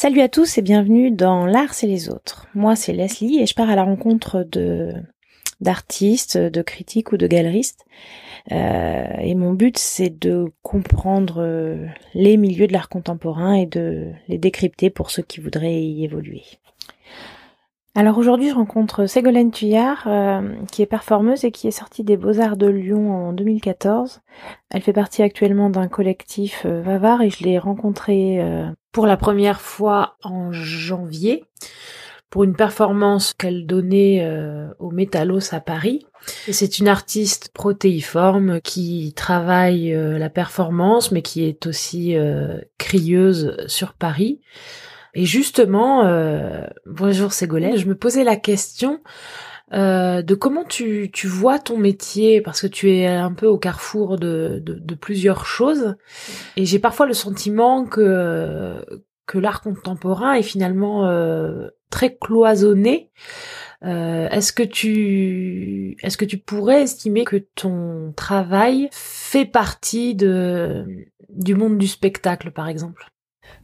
Salut à tous et bienvenue dans L'Art c'est les autres. Moi c'est Leslie et je pars à la rencontre de d'artistes, de critiques ou de galeristes. Euh, et mon but c'est de comprendre euh, les milieux de l'art contemporain et de les décrypter pour ceux qui voudraient y évoluer. Alors aujourd'hui, je rencontre Ségolène Tuyard, euh, qui est performeuse et qui est sortie des Beaux-Arts de Lyon en 2014. Elle fait partie actuellement d'un collectif euh, Vavar et je l'ai rencontrée euh, pour la première fois en janvier pour une performance qu'elle donnait au Métallos à Paris. C'est une artiste protéiforme qui travaille la performance mais qui est aussi crieuse sur Paris. Et justement, euh, bonjour Ségolène, je me posais la question euh, de comment tu, vois ton métier, parce que tu es un peu au carrefour de, plusieurs choses. Et j'ai parfois le sentiment que, l'art contemporain est finalement euh, très cloisonné. est-ce que tu est-ce que tu pourrais estimer que ton travail fait partie de du monde du spectacle par exemple?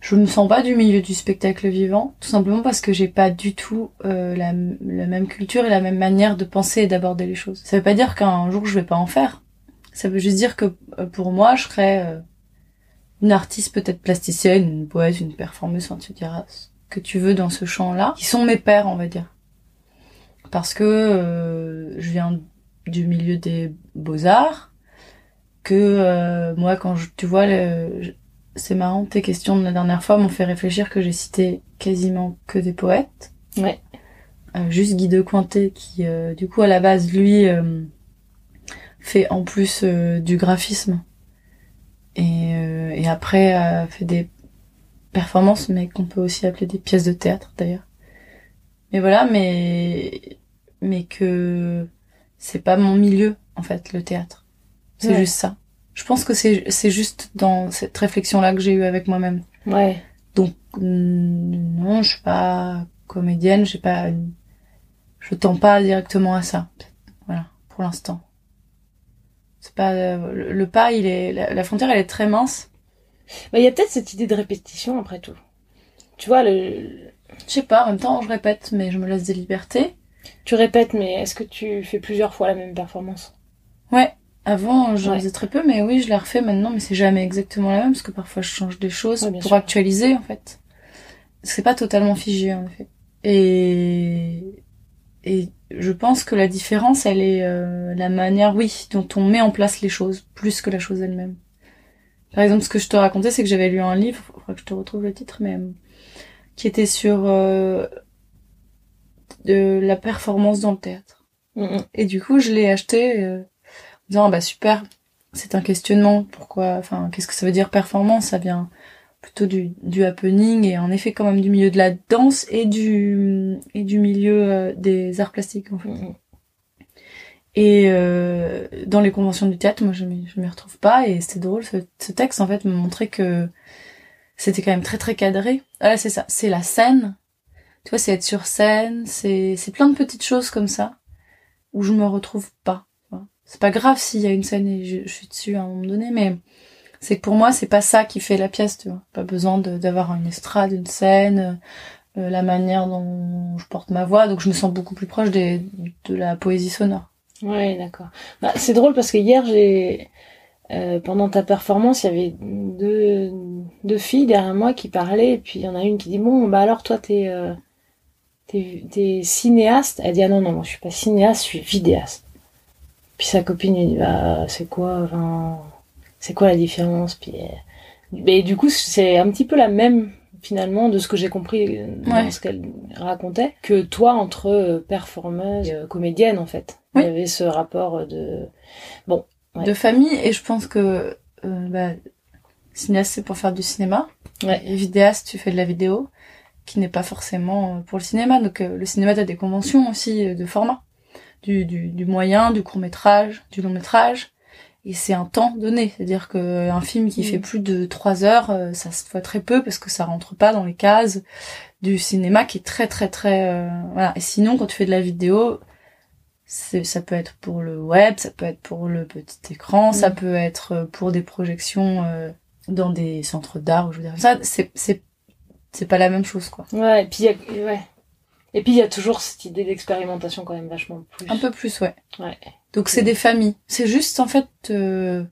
Je me sens pas du milieu du spectacle vivant, tout simplement parce que j'ai pas du tout euh, la, même culture et la même manière de penser et d'aborder les choses. Ça veut pas dire qu'un jour je vais pas en faire. Ça veut juste dire que euh, pour moi, je serais euh, une artiste peut-être plasticienne, une poète, une performeuse, enfin tu diras que tu veux dans ce champ-là, qui sont mes pères, on va dire. Parce que je viens du milieu des beaux-arts, que moi quand je, tu vois le, c'est marrant, tes questions de la dernière fois m'ont fait réfléchir que j'ai cité quasiment que des poètes. Ouais. Euh, juste Guy de Cointet qui, euh, du coup, à la base, lui, euh, fait en plus du graphisme. Et, et après, fait des performances, mais qu'on peut aussi appeler des pièces de théâtre, d'ailleurs. Mais voilà, mais, mais que c'est pas mon milieu, en fait, le théâtre. C'est juste ça. Je pense que c'est c'est juste dans cette réflexion là que j'ai eu avec moi-même. Ouais. Donc non, je suis pas comédienne, j'ai pas je tends pas directement à ça. Voilà, pour l'instant. C'est pas le, pas, il est la, frontière elle est très mince. Bah il y a peut-être cette idée de répétition après tout. Tu vois le je sais pas, en même temps je répète mais je me laisse des libertés. Tu répètes mais est-ce que tu fais plusieurs fois la même performance? Ouais, avant, j'en faisais très peu, mais oui, je la refais maintenant, mais c'est jamais exactement la même, parce que parfois je change des choses pour actualiser, en fait. C'est pas totalement figé, en effet. Et, et je pense que la différence, elle est euh, la manière, oui, dont on met en place les choses, plus que la chose elle-même. Par exemple, ce que je te racontais, c'est que j'avais lu un livre, il faudra que je te retrouve le titre, mais qui était sur euh, de la performance dans le théâtre. Et du coup, je l'ai acheté euh, disant ah bah super, c'est un questionnement. Pourquoi Enfin, qu'est-ce que ça veut dire performance? Ça vient plutôt du, du happening et en effet quand même du milieu de la danse et du et du milieu euh, des arts plastiques en fait. Mm-hmm. Et euh, dans les conventions du théâtre, moi je je m'y retrouve pas et c'est drôle ce, ce, texte en fait me montrait que c'était quand même très très cadré. Ah c'est ça, c'est la scène. Tu vois, c'est être sur scène, c'est c'est plein de petites choses comme ça où je me retrouve pas c'est pas grave s'il y a une scène et je, suis dessus à un moment donné, mais c'est que pour moi, c'est pas ça qui fait la pièce, tu vois. Pas besoin d'avoir une estrade, une scène, euh, la manière dont je porte ma voix, donc je me sens beaucoup plus proche des, de la poésie sonore. Ouais, d'accord. Bah, c'est drôle parce que hier, j'ai, euh, pendant ta performance, il y avait deux, deux filles derrière moi qui parlaient, et puis il y en a une qui dit bon, bah alors toi, t'es, euh, t'es, cinéaste. Elle dit ah non non, moi je suis pas cinéaste, je suis vidéaste. Puis sa copine lui dit bah c'est quoi enfin c'est quoi la différence? Puis mais du coup c'est un petit peu la même finalement de ce que j'ai compris dans ce qu'elle racontait que toi entre performeuse et comédienne en fait. Il y avait ce rapport de bon de famille et je pense que euh, bah, cinéaste c'est pour faire du cinéma. Ouais. et vidéaste tu fais de la vidéo qui n'est pas forcément pour le cinéma. Donc euh, le cinéma t'as des conventions aussi euh, de format du, du, du moyen, du court métrage, du long métrage. Et c'est un temps donné, c'est-à-dire que un film qui fait mm. plus de trois heures, euh, ça se voit très peu parce que ça rentre pas dans les cases du cinéma qui est très très très euh, voilà. Et sinon, quand tu fais de la vidéo, c'est ça peut être pour le web, ça peut être pour le petit écran, ça mm. peut être pour des projections euh, dans des centres d'art ou je veux dire ça. C'est c'est c'est pas la même chose quoi. Ouais, et puis ouais. Et puis il y a toujours cette idée d'expérimentation quand même vachement plus. Un peu plus, ouais. Ouais. Donc c'est des familles. C'est juste en fait euh,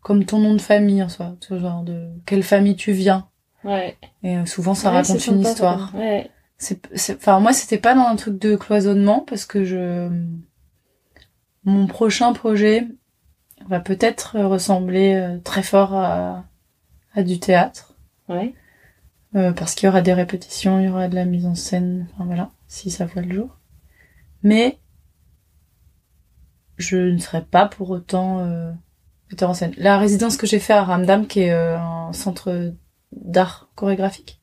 comme ton nom de famille en soi, ce genre de quelle famille tu viens. Ouais. Et euh, souvent ça raconte une histoire. Ouais. C'est, enfin moi c'était pas dans un truc de cloisonnement parce que je mon prochain projet va peut-être ressembler euh, très fort à, à du théâtre. Ouais. Euh, parce qu'il y aura des répétitions, il y aura de la mise en scène, enfin voilà, si ça voit le jour. Mais je ne serai pas pour autant euh, metteur en scène. La résidence que j'ai fait à Ramdam, qui est euh, un centre d'art chorégraphique,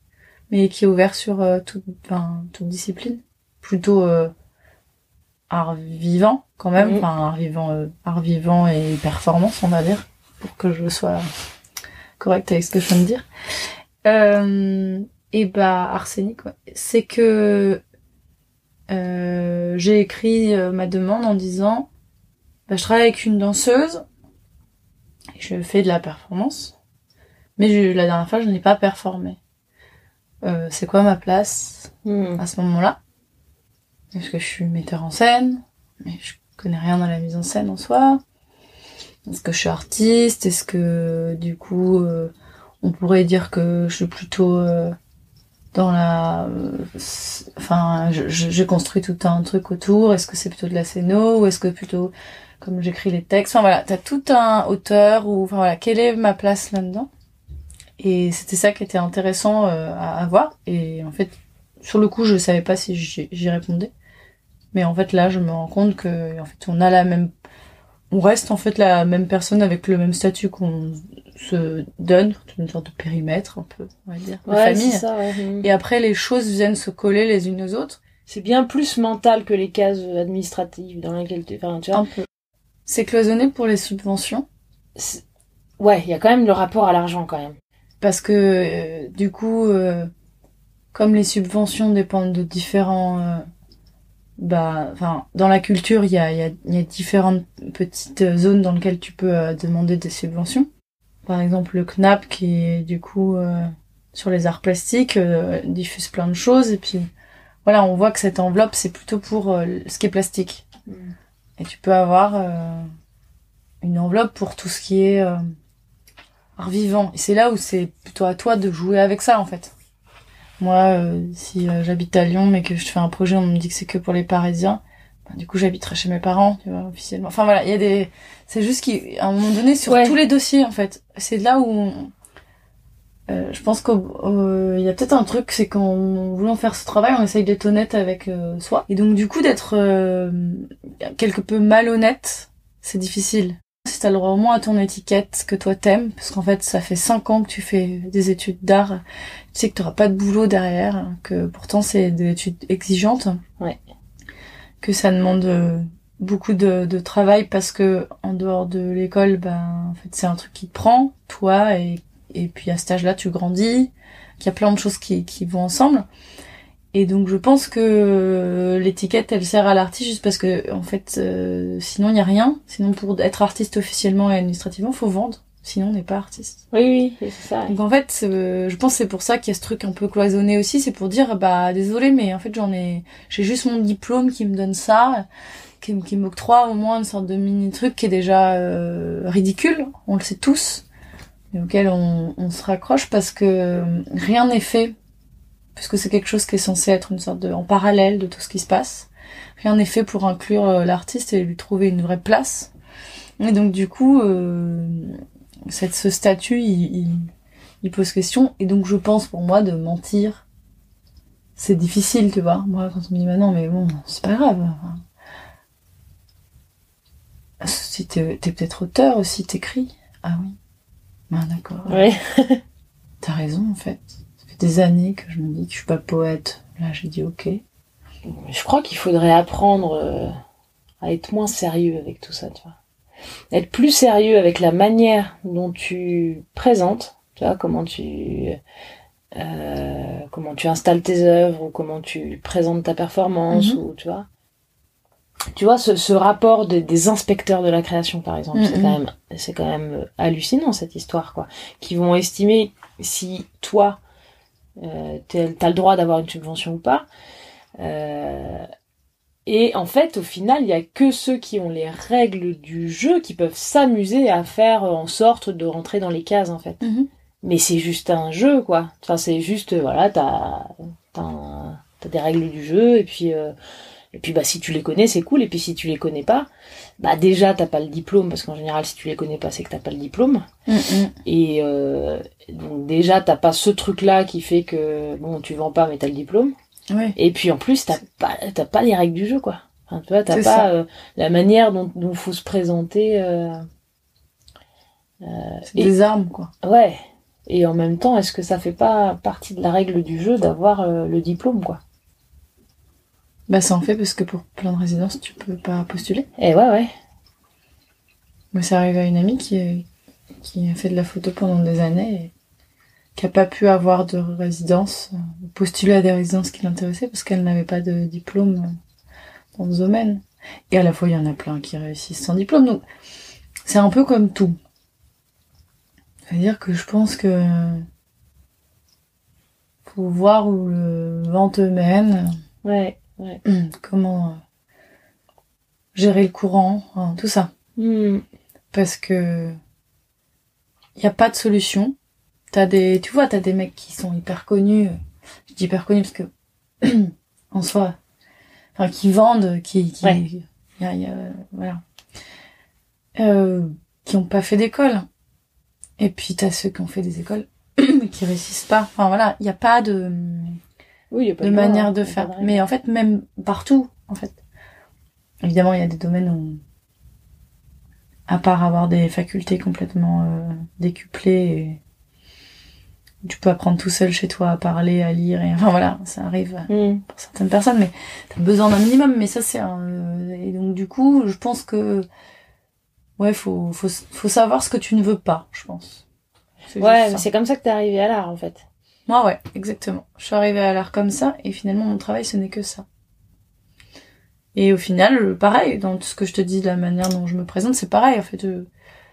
mais qui est ouvert sur euh, toute, enfin, toute discipline, plutôt euh, art vivant quand même, Mhm. enfin art vivant, art vivant et performance, on va dire, pour que je sois correcte avec ce que je viens de dire. Euh, et bah arsenic, ouais. c'est que euh, j'ai écrit euh, ma demande en disant bah, je travaille avec une danseuse et je fais de la performance, mais je- la dernière fois je n'ai pas performé. Euh, c'est quoi ma place Hmm. à ce moment-là? Est-ce que je suis metteur en scène Mais je connais rien dans la mise en scène en soi. Est-ce que je suis artiste? Est-ce que du coup euh, on pourrait dire que je suis plutôt euh, dans la euh, enfin j'ai construit tout un truc autour. Est-ce que c'est plutôt de la scéno ou est-ce que plutôt comme j'écris les textes? Enfin voilà t'as tout un auteur ou enfin voilà quelle est ma place là-dedans? Et c'était ça qui était intéressant euh, à, voir. Et en fait sur le coup je savais pas si j'y répondais. Mais en fait là je me rends compte que en fait on a la même on reste en fait la même personne avec le même statut qu'on se donne une sorte de périmètre un peu on va dire de Ouais, famille ça, ouais. Hmm. et après les choses viennent se coller les unes aux autres C'est bien plus mental que les cases administratives dans lesquelles tu... Enfin, tu vois. un peu c'est cloisonné pour les subventions Ouais, il y a quand même le rapport à l'argent quand même. parce que euh, du coup euh, comme les subventions dépendent de différents euh, bah enfin dans la culture il y a, il y, a, y a différentes petites zones dans lesquelles tu peux demander des subventions par exemple le CNAP qui est du coup euh, sur les arts plastiques euh, diffuse plein de choses et puis voilà on voit que cette enveloppe c'est plutôt pour euh, ce qui est plastique et tu peux avoir euh, une enveloppe pour tout ce qui est euh, art vivant. Et c'est là où c'est plutôt à toi de jouer avec ça, en fait. Moi, euh, si euh, j'habite à Lyon, mais que je fais un projet, on me dit que c'est que pour les Parisiens, du coup, j'habiterai chez mes parents, tu vois, officiellement. Enfin, voilà, il y a des... C'est juste qu'à un moment donné, sur Ouais. tous les dossiers, en fait, c'est là où... on- euh, je pense qu'il y a peut-être un truc, c'est qu'en voulant faire ce travail, on essaye d'être honnête avec euh, soi. Et donc, du coup, d'être euh, quelque peu malhonnête, c'est difficile. Si t'as le droit au moins à ton étiquette que toi t'aimes, parce qu'en fait ça fait cinq ans que tu fais des études d'art, tu sais que t'auras pas de boulot derrière, que pourtant c'est des études exigeantes, Ouais. Que ça demande euh, beaucoup de, de travail parce que en dehors de l'école, ben en fait c'est un truc qui te prend, toi et et puis à cet âge-là tu grandis, qu'il y a plein de choses qui qui vont ensemble. Et donc je pense que l'étiquette elle sert à l'artiste juste parce que en fait euh, sinon il y a rien. Sinon pour être artiste officiellement et administrativement faut vendre. Sinon on n'est pas artiste. Oui, oui, c'est ça. Donc en fait euh, je pense que c'est pour ça qu'il y a ce truc un peu cloisonné aussi. C'est pour dire bah désolé mais en fait j'en ai j'ai juste mon diplôme qui me donne ça, qui, qui m'octroie au moins une sorte de mini truc qui est déjà euh, ridicule. On le sait tous et auquel on, on se raccroche parce que euh, rien n'est fait puisque c'est quelque chose qui est censé être une sorte de en parallèle de tout ce qui se passe. Rien n'est fait pour inclure euh, l'artiste et lui trouver une vraie place. Et donc du coup, euh, cette, ce statut, il, il, il pose question. Et donc je pense pour moi de mentir, c'est difficile, tu vois. Moi, quand on me dit, bah non, mais bon, c'est pas grave. Enfin, Si t'es t'es peut-être auteur aussi, t'écris. Ah oui. Ah d'accord. Ouais. T'as raison en fait. Ça fait des années que je me dis que je suis pas poète. Là j'ai dit ok. Je crois qu'il faudrait apprendre euh, à être moins sérieux avec tout ça, tu vois. Être plus sérieux avec la manière dont tu présentes, tu vois, comment tu euh, comment tu installes tes œuvres ou comment tu présentes ta performance Mhm. ou tu vois. Tu vois ce, ce rapport des- des inspecteurs de la création par exemple, c'est Mhm. quand même c'est quand même hallucinant cette histoire quoi, qui vont estimer si toi euh, t'as le droit d'avoir une subvention ou pas. Euh, et en fait, au final, il y a que ceux qui ont les règles du jeu qui peuvent s'amuser à faire en sorte de rentrer dans les cases, en fait. Mhm. Mais c'est juste un jeu, quoi. Enfin, c'est juste, voilà, t'as, t'as, des règles du jeu, et puis, euh, et puis, bah, si tu les connais, c'est cool, et puis si tu les connais pas, bah, déjà, t'as pas le diplôme, parce qu'en général, si tu les connais pas, c'est que t'as pas le diplôme. Et, euh, donc, déjà, t'as pas ce truc-là qui fait que, bon, tu vends pas, mais t'as le diplôme. Et puis en plus, t'as pas, t'as pas les règles du jeu, quoi. Enfin, tu vois, t'as pas euh, la manière dont il faut se présenter. Euh, euh, des armes, quoi. Ouais. Et en même temps, est-ce que ça fait pas partie de la règle du jeu d'avoir euh, le diplôme, quoi? Bah, ça en fait parce que pour plein de résidences, tu peux pas postuler. Et eh ouais, ouais. Moi, ça arrive à une amie qui, qui a fait de la photo pendant des années et qui a pas pu avoir de résidence, euh, postuler à des résidences qui l'intéressaient parce qu'elle n'avait pas de diplôme euh, dans ce domaine. Et à la fois, il y en a plein qui réussissent sans diplôme. Donc, c'est un peu comme tout. C'est-à-dire que je pense que faut voir où le vent te mène. Ouais, ouais. Comment euh, gérer le courant, hein, tout ça. Hmm. Parce que il n'y a pas de solution. T'as des, tu vois, t'as des mecs qui sont hyper connus. Je dis hyper connus parce que, en soi, enfin, qui vendent, qui, qui, y a, y a, voilà, euh, qui ont pas fait d'école. Et puis t'as ceux qui ont fait des écoles qui réussissent pas. Enfin voilà, il n'y a pas de, oui, y a pas de, manière de faire. Mais en fait, même partout, en fait. Évidemment, il y a des domaines où, à part avoir des facultés complètement euh, décuplées tu peux apprendre tout seul chez toi à parler, à lire, et enfin voilà, ça arrive mm. pour certaines personnes, mais t'as besoin d'un minimum, mais ça c'est un... Et donc du coup, je pense que... Ouais, faut, faut, faut savoir ce que tu ne veux pas, je pense. Ouais, c'est comme ça que t'es arrivé à l'art, en fait. Moi, ouais, exactement. Je suis arrivée à l'art comme ça, et finalement, mon travail, ce n'est que ça. Et au final, pareil, dans tout ce que je te dis, de la manière dont je me présente, c'est pareil, en fait.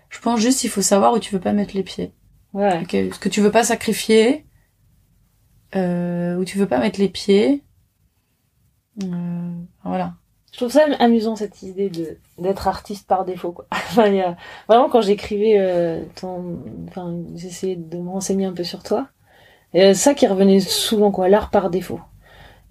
Je pense juste, il faut savoir où tu veux pas mettre les pieds. Ouais. ce que tu veux pas sacrifier, euh, où tu veux pas mettre les pieds. Euh, voilà. Je trouve ça amusant cette idée de d'être artiste par défaut quoi. enfin, y a... vraiment quand j'écrivais euh, ton enfin j'essayais de me renseigner un peu sur toi. Et ça qui revenait souvent quoi, l'art par défaut.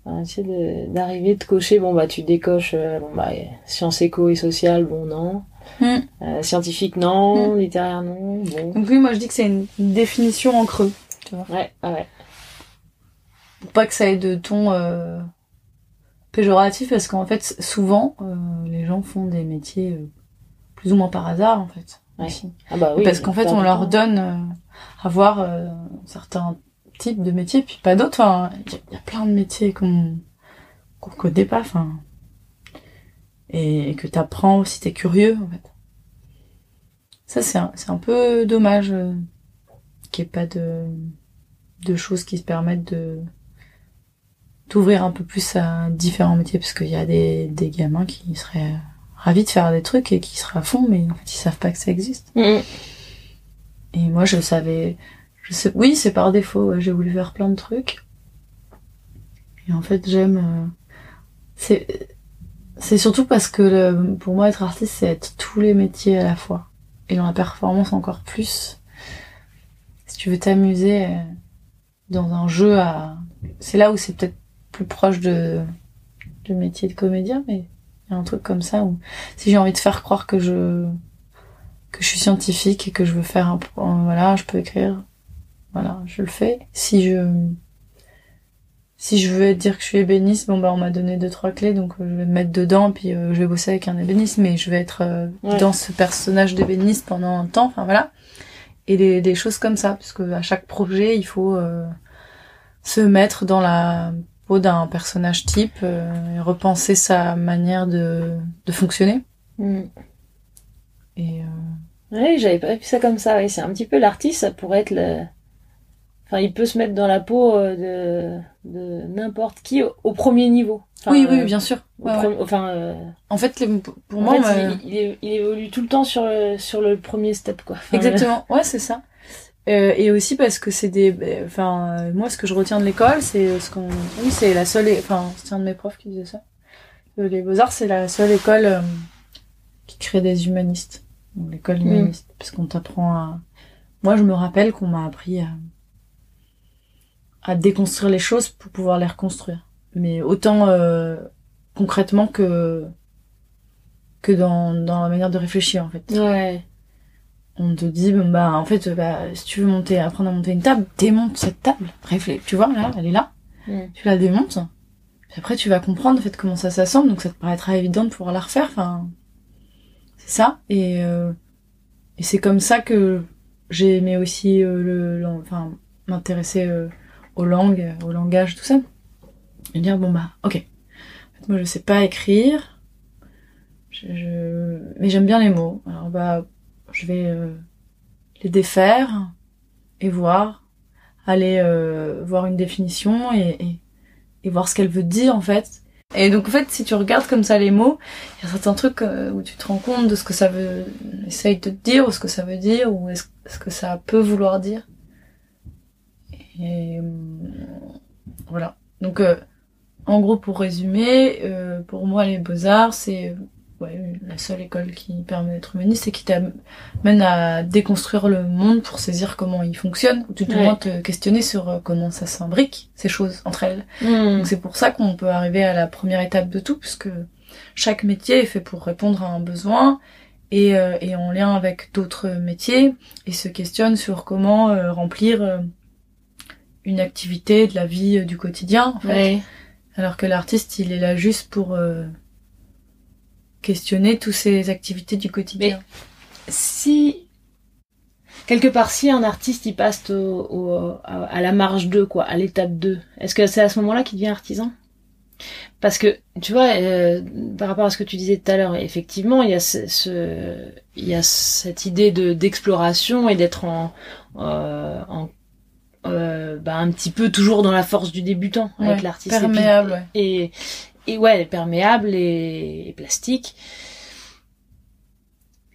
Enfin, tu sais d'arriver de cocher bon bah tu décoches euh, bon bah sciences éco et sociales bon non. Hmm. Euh, scientifique, non. Hmm. Littéraire, non. Donc oui, moi je dis que c'est une, définition en creux. Tu vois. Ouais, ouais. Pas que ça ait de ton euh, péjoratif, parce qu'en fait, souvent, euh, les gens font des métiers plus ou moins par hasard, en fait. Ouais. Ah bah oui, parce qu'en fait, on leur donne à voir certains types de métiers, puis pas d'autres. Enfin, il y, a plein de métiers qu'on qu'on connaît pas. Enfin, et que t'apprends si t'es curieux en fait. Ça c'est un, c'est un peu dommage euh, qu'il n'y ait pas de, de choses qui se permettent de t'ouvrir un peu plus à différents métiers parce qu'il y a des, des gamins qui seraient ravis de faire des trucs et qui seraient à fond mais en fait ils savent pas que ça existe. Mm. Et moi je savais, je sais, oui c'est par défaut, j'ai voulu faire plein de trucs. Et en fait j'aime, euh, c'est c'est surtout parce que pour moi, être artiste, c'est être tous les métiers à la fois. Et dans la performance encore plus. Si tu veux t'amuser euh, dans un jeu à... C'est là où c'est peut-être plus proche de, du métier de comédien, mais il y a un truc comme ça où si j'ai envie de faire croire que je que je suis scientifique et que je veux faire un voilà je peux écrire voilà je le fais si je si je veux dire que je suis ébéniste, bon bah on m'a donné deux trois clés, donc euh, je vais me mettre dedans, puis euh, je vais bosser avec un ébéniste, mais je vais être euh, dans ce personnage d'ébéniste pendant un temps, enfin voilà, et des, des choses comme ça, parce que à chaque projet il faut se mettre dans la peau d'un personnage type et repenser sa manière de, de fonctionner. Mm. Et oui, j'avais pas vu ça comme ça. Oui, c'est un petit peu l'artiste, ça pourrait être le Enfin, il peut se mettre dans la peau euh, de, de n'importe qui au, premier niveau. oui, oui, bien sûr. Enfin, euh, en fait, pour moi, il, évolue tout le temps sur le, sur le premier step, quoi. Exactement. Ouais, c'est ça. Euh, et aussi parce que c'est des, euh, enfin, euh, moi, ce que je retiens de l'école, c'est ce qu'on, oui, c'est la seule, enfin, c'est un de mes profs qui disait ça. Les Beaux-Arts, c'est la seule école qui crée des humanistes. L'école mm. humaniste. Parce qu'on t'apprend à, moi, je me rappelle qu'on m'a appris à, à déconstruire les choses pour pouvoir les reconstruire. Mais autant, concrètement que, que dans, dans la manière de réfléchir, en fait. Ouais. On te dit bon bah en fait bah si tu veux monter apprendre à monter une table démonte cette table. Réfléchis tu vois là elle est là. Tu la démontes. Puis après tu vas comprendre en fait comment ça s'assemble. Donc ça te paraîtra évident de pouvoir la refaire. Enfin c'est ça. Et euh, et c'est comme ça que j'ai aimé aussi euh, le, enfin m'intéresser euh, aux langues au langage tout ça et dire bon bah ok moi je sais pas écrire je, je... mais j'aime bien les mots alors bah je vais euh, les défaire et voir, aller euh, voir une définition et, et, voir ce qu'elle veut dire en fait. Et donc en fait, si tu regardes comme ça les mots, il y a certains trucs euh, où tu te rends compte de ce que ça veut, essaye de te dire ou ce que ça veut dire ou est-ce, ce que ça peut vouloir dire. Et voilà. Donc en gros, pour résumer, pour moi les beaux arts, c'est ouais, la seule école qui permet d'être humaniste et qui t'amène à déconstruire le monde pour saisir comment il fonctionne, ou tout au moins te questionner sur euh, comment ça s'imbrique, ces choses, entre elles. Hmm. Donc c'est pour ça qu'on peut arriver à la première étape de tout, puisque chaque métier est fait pour répondre à un besoin, et, euh, et en lien avec d'autres métiers, et se questionne sur comment euh, remplir une activité de la vie du quotidien, en fait. Alors que l'artiste, il est là juste pour questionner toutes ces activités du quotidien. si quelque part si un artiste il passe au, à la marge 2 quoi, à l'étape 2, est-ce que c'est à ce moment-là qu'il devient artisan? Parce que tu vois euh, par rapport à ce que tu disais tout à l'heure, effectivement, il y a ce, il y a cette idée de d'exploration et d'être en euh, en euh, bah, un petit peu toujours dans la force du débutant avec l'artiste perméable et, et ouais, perméable et, plastique.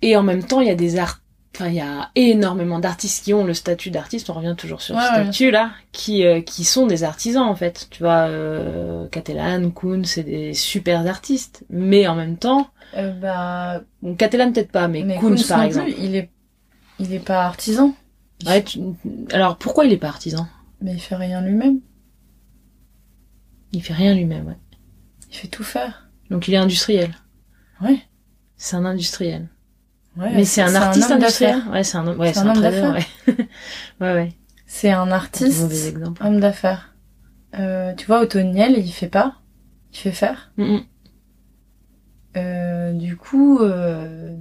Et en même temps, il y a des art enfin il y a énormément d'artistes qui ont le statut d'artiste, on revient toujours sur ce statut là, qui euh, qui sont des artisans en fait. Tu vois euh, Catalan, Kuhn, c'est des super artistes, mais en même temps euh, bah bon, Catalan peut-être pas, mais, mais par exemple, il est il est pas artisan. Ouais, alors pourquoi il est pas artisan? Mais il fait rien lui-même. Il fait rien lui-même, ouais. Il fait tout faire. Donc il est industriel. Ouais. C'est un industriel. Ouais, mais c'est un artiste industriel. Ouais, c'est un, ouais, c'est un, homme d'affaires. Ouais. ouais, ouais. C'est un artiste, homme d'affaires. Euh, tu vois, Otoniel, il fait pas. Il fait faire. euh, du coup, euh...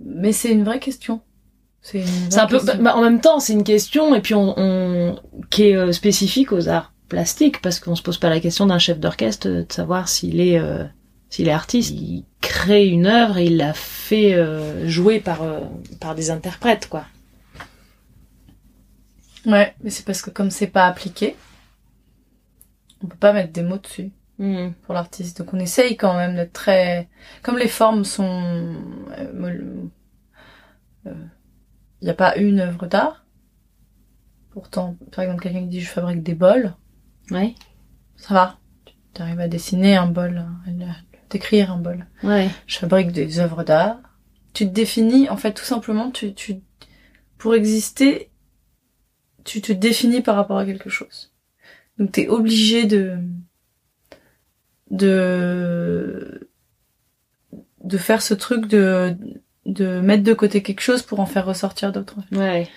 mais c'est une vraie question. C'est un peu, bah, en même temps, c'est une question et puis on, on qui est euh, spécifique aux arts plastique parce qu'on se pose pas la question d'un chef d'orchestre de savoir s'il est euh, s'il est artiste. Il crée une œuvre et il la fait euh, jouer par euh, par des interprètes quoi. Ouais, mais c'est parce que comme c'est pas appliqué, on peut pas mettre des mots dessus mmh. pour l'artiste. Donc on essaye quand même d'être très comme les formes sont il n'y a pas une œuvre d'art? Pourtant, par exemple, quelqu'un qui dit je fabrique des bols, Ouais. Ça va. Tu arrives à dessiner un bol, à décrire un bol. Ouais. Je fabrique des œuvres d'art. Tu te définis, en fait, tout simplement, tu, tu, pour exister, tu te définis par rapport à quelque chose. Donc t'es obligé de, de, de faire ce truc de, de mettre de côté quelque chose pour en faire ressortir d'autres. Ouais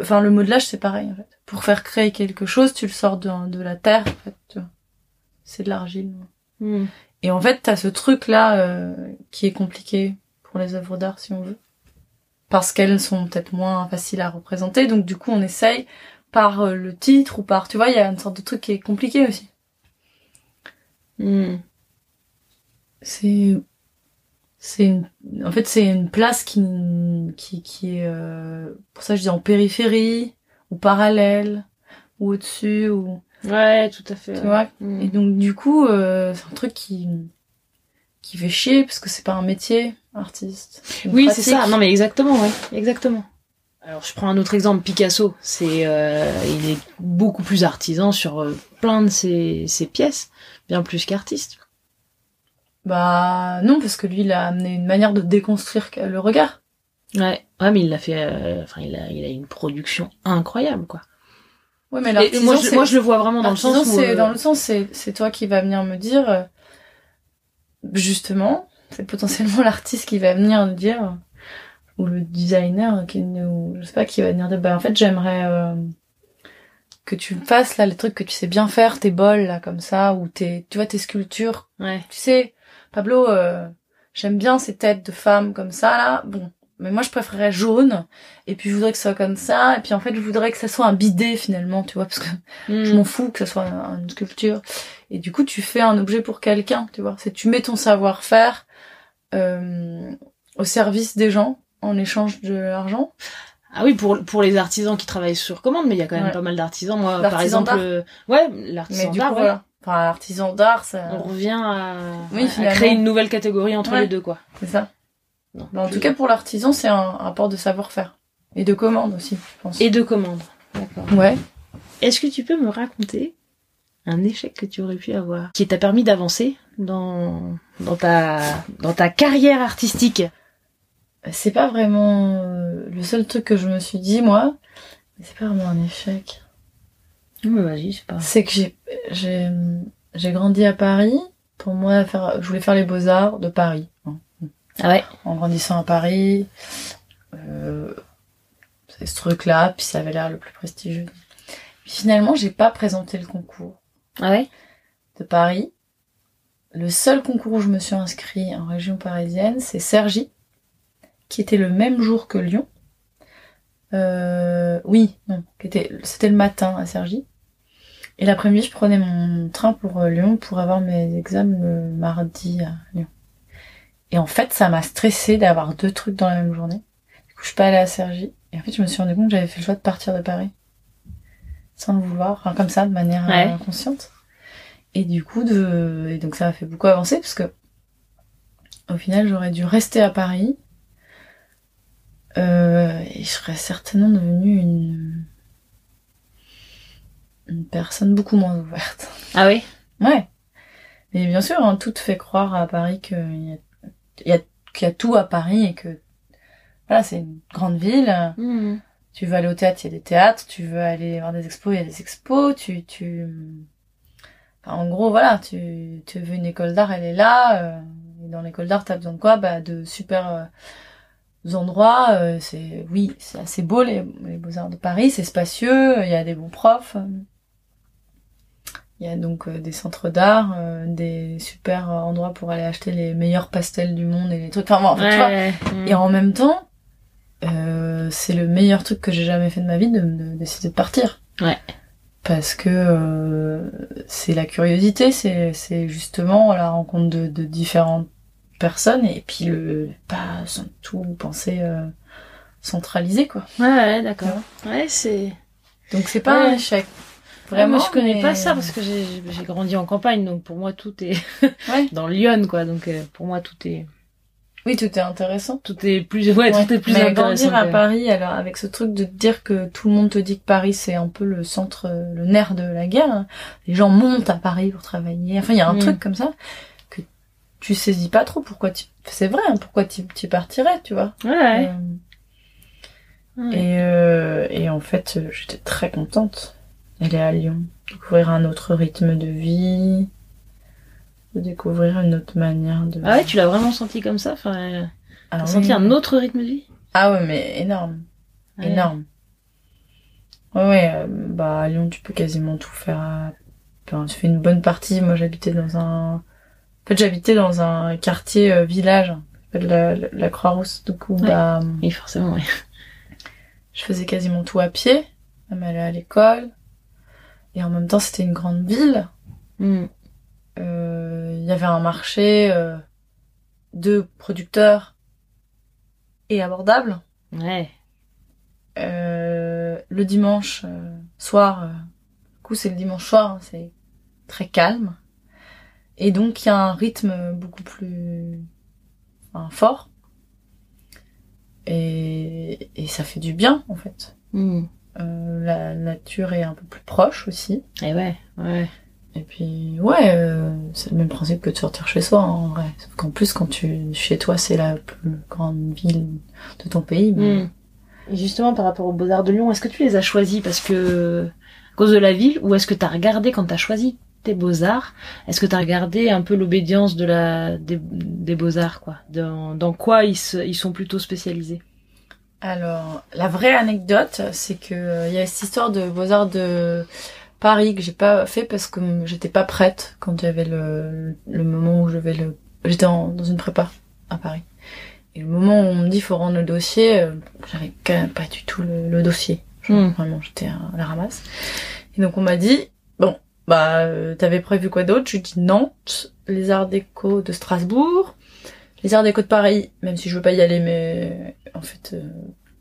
enfin le modelage c'est pareil en fait. Pour faire créer quelque chose, tu le sors de, de la terre en fait. C'est de l'argile. Hmm. Et en fait, t'as ce truc là euh, qui est compliqué pour les œuvres d'art si on veut, parce qu'elles sont peut-être moins faciles à représenter. Donc du coup, on essaye par euh, le titre ou par, tu vois, il y a une sorte de truc qui est compliqué aussi. Hmm. C'est c'est une... en fait c'est une place qui qui qui est euh... pour ça je dis en périphérie ou parallèle ou au-dessus ou ouais tout à fait tu vois? Mm. et donc du coup euh, c'est un truc qui qui fait chier parce que c'est pas un métier artiste. Oui c'est ça. Non mais exactement ouais. Exactement. Alors je prends un autre exemple, Picasso. C'est, euh, il est beaucoup plus artisan sur euh, plein de ses, ses pièces, bien plus qu'artiste. Bah non, parce que lui, il a amené une manière de déconstruire le regard. Ouais, ouais, mais il l'a fait. euh, Enfin, il a, il a une production incroyable, quoi. Ouais, mais l'artisan, moi, je, moi, je le vois vraiment dans le sens où. c'est euh, dans le sens, c'est c'est toi qui va venir me dire, euh, justement, c'est potentiellement l'artiste qui va venir nous dire, ou le designer qui nous, je sais pas, qui va venir dire, bah en fait, j'aimerais euh, que tu me fasses là les trucs que tu sais bien faire, tes bols là comme ça, ou tes, tu vois, tes sculptures. Ouais. Tu sais, Pablo, euh, j'aime bien ces têtes de femmes comme ça là. Bon, mais moi je préférerais jaune. Et puis je voudrais que ce soit comme ça. Et puis en fait je voudrais que ça soit un bidet finalement, tu vois, parce que je Mm. m'en fous que ce soit un- une sculpture. Et du coup tu fais un objet pour quelqu'un, tu vois. C'est tu mets ton savoir-faire euh, au service des gens en échange de l'argent. Ah oui, pour pour les artisans qui travaillent sur commande, mais il y a quand même Ouais. pas mal d'artisans. Moi, par exemple, euh, ouais, l'artisan d'art, voilà. Enfin l'artisan d'art, ça, on revient à, Oui, à créer une nouvelle catégorie entre Ouais. les deux, quoi. c'est ça. Non, Bah, en tout cas pour l'artisan c'est un rapport de savoir-faire et de commande aussi, je pense. et de commande. D'accord. Ouais. Est-ce que tu peux me raconter un échec que tu aurais pu avoir qui t'a permis d'avancer dans dans ta dans ta carrière artistique? C'est pas vraiment le seul truc que je me suis dit moi, c'est pas vraiment un échec. Mais vas-y, c'est pas. C'est que j'ai j'ai j'ai grandi à Paris. Pour moi, faire, je voulais faire les beaux arts de Paris. Ah ouais. En grandissant à Paris, euh, c'est ce truc-là, puis ça avait l'air le plus prestigieux. Puis finalement, j'ai pas présenté le concours Ah ouais? de Paris. Le seul concours où je me suis inscrit en région parisienne, c'est Cergy, qui était le même jour que Lyon. Euh, oui, non, qui était, c'était le matin à Cergy. Et l'après-midi, je prenais mon train pour euh, Lyon pour avoir mes examens le mardi à Lyon. Et en fait, ça m'a stressé d'avoir deux trucs dans la même journée. Du coup, je suis pas allée à Cergy. Et en fait, je me suis rendu compte que j'avais fait le choix de partir de Paris. Sans le vouloir, enfin, comme ça, de manière euh, Ouais. inconsciente. Et du coup, de, et donc ça m'a fait beaucoup avancer parce que, au final, j'aurais dû rester à Paris. Euh, et je serais certainement devenue une, une personne beaucoup moins ouverte. Ah oui? Ouais. Mais bien sûr, hein, tout te fait croire à Paris qu'il y a, il y a, qu'il y a tout à Paris et que, voilà, c'est une grande ville. Tu veux aller au théâtre, il y a des théâtres. Tu veux aller voir des expos, il y a des expos. Tu, tu, enfin, en gros, voilà, tu, tu veux une école d'art, elle est là. euh, et dans l'école d'art, t'as besoin de quoi? Bah, de super euh, endroits. euh, c'est, oui, c'est assez beau, les, les beaux-arts de Paris. C'est spacieux. Il y a des bons profs. Il y a donc euh, des centres d'art, euh, des super euh, endroits pour aller acheter les meilleurs pastels du monde et les trucs. Enfin, bon, en fait, tu vois, et en même temps, euh, c'est le meilleur truc que j'ai jamais fait de ma vie de, de décider de partir. Ouais. Parce que euh, c'est la curiosité, c'est c'est justement la rencontre de, de différentes personnes et puis le pas sans tout penser euh, centralisé quoi. Ouais, ouais, d'accord. Ouais, c'est. Donc c'est pas Ouais. un échec. Vraiment, moi, je connais mais- pas ça parce que j'ai j'ai grandi en campagne, donc pour moi tout est Ouais. dans Lyon, quoi. Donc euh, pour moi tout est Oui, tout est intéressant. tout est plus ouais, tout est plus mais intéressant. grandir à Paris, alors avec ce truc de te dire que tout le monde te dit que Paris c'est un peu le centre, euh, le nerf de la guerre. hein. Les gens montent à Paris pour travailler. Enfin, il y a un Mm. truc comme ça que tu saisis pas trop. Pourquoi tu... C'est vrai, hein, pourquoi tu tu partirais, tu vois. Ouais. Euh, Ouais. et, euh, et en fait, j'étais très contente d'aller à Lyon, découvrir un autre rythme de vie, de découvrir une autre manière de. Ah ouais, tu l'as vraiment senti comme ça Enfin, euh, Ah t'as oui. senti un autre rythme de vie? Ah ouais, mais énorme. Ouais. énorme. Ouais, ouais, euh, bah à Lyon, tu peux quasiment tout faire. à- Enfin, tu fais une bonne partie. Moi, j'habitais dans un. En fait, j'habitais dans un quartier euh, village, la, la, la Croix-Rousse. Du coup, Ouais. bah, Oui, forcément, ouais. je faisais quasiment tout à pied, même aller à l'école. Et en même temps, c'était une grande ville. Mm. Euh, Il y avait un marché euh, de producteurs et abordable. Ouais. Euh, le dimanche euh, soir, euh, du coup c'est le dimanche soir, hein, c'est très calme. Et donc il y a un rythme beaucoup plus enfin, fort. et, et ça fait du bien en fait. Hmm. Euh, la nature est un peu plus proche aussi. Et ouais, ouais. Et puis ouais, euh, c'est le même principe que de sortir chez soi en vrai. Sauf qu'en plus quand tu chez toi c'est la plus grande ville de ton pays. mais- Hmm. Et justement, par rapport aux Beaux-Arts de Lyon, est-ce que tu les as choisis parce que, à cause de la ville, ou est-ce que t'as regardé quand t'as choisi tes Beaux-Arts, est-ce que t'as regardé un peu l'obédience de la, des, des Beaux-Arts, quoi? Dans, dans quoi ils, se, ils sont plutôt spécialisés? Alors, la vraie anecdote, c'est que euh, il y a cette histoire de Beaux-Arts de Paris que j'ai pas fait parce que j'étais pas prête quand il y avait le, le moment où je vais le... J'étais dans une prépa à Paris. Et le moment où on me dit faut rendre le dossier, euh, j'avais quand même pas du tout le, le dossier. Genre, Hmm. Vraiment, j'étais à la ramasse. Et donc on m'a dit, bon, bah, euh, t'avais prévu quoi d'autre? Je lui dis Nantes, les Arts Déco de Strasbourg, les Arts Déco de Paris, même si je veux pas y aller, mais en fait, euh,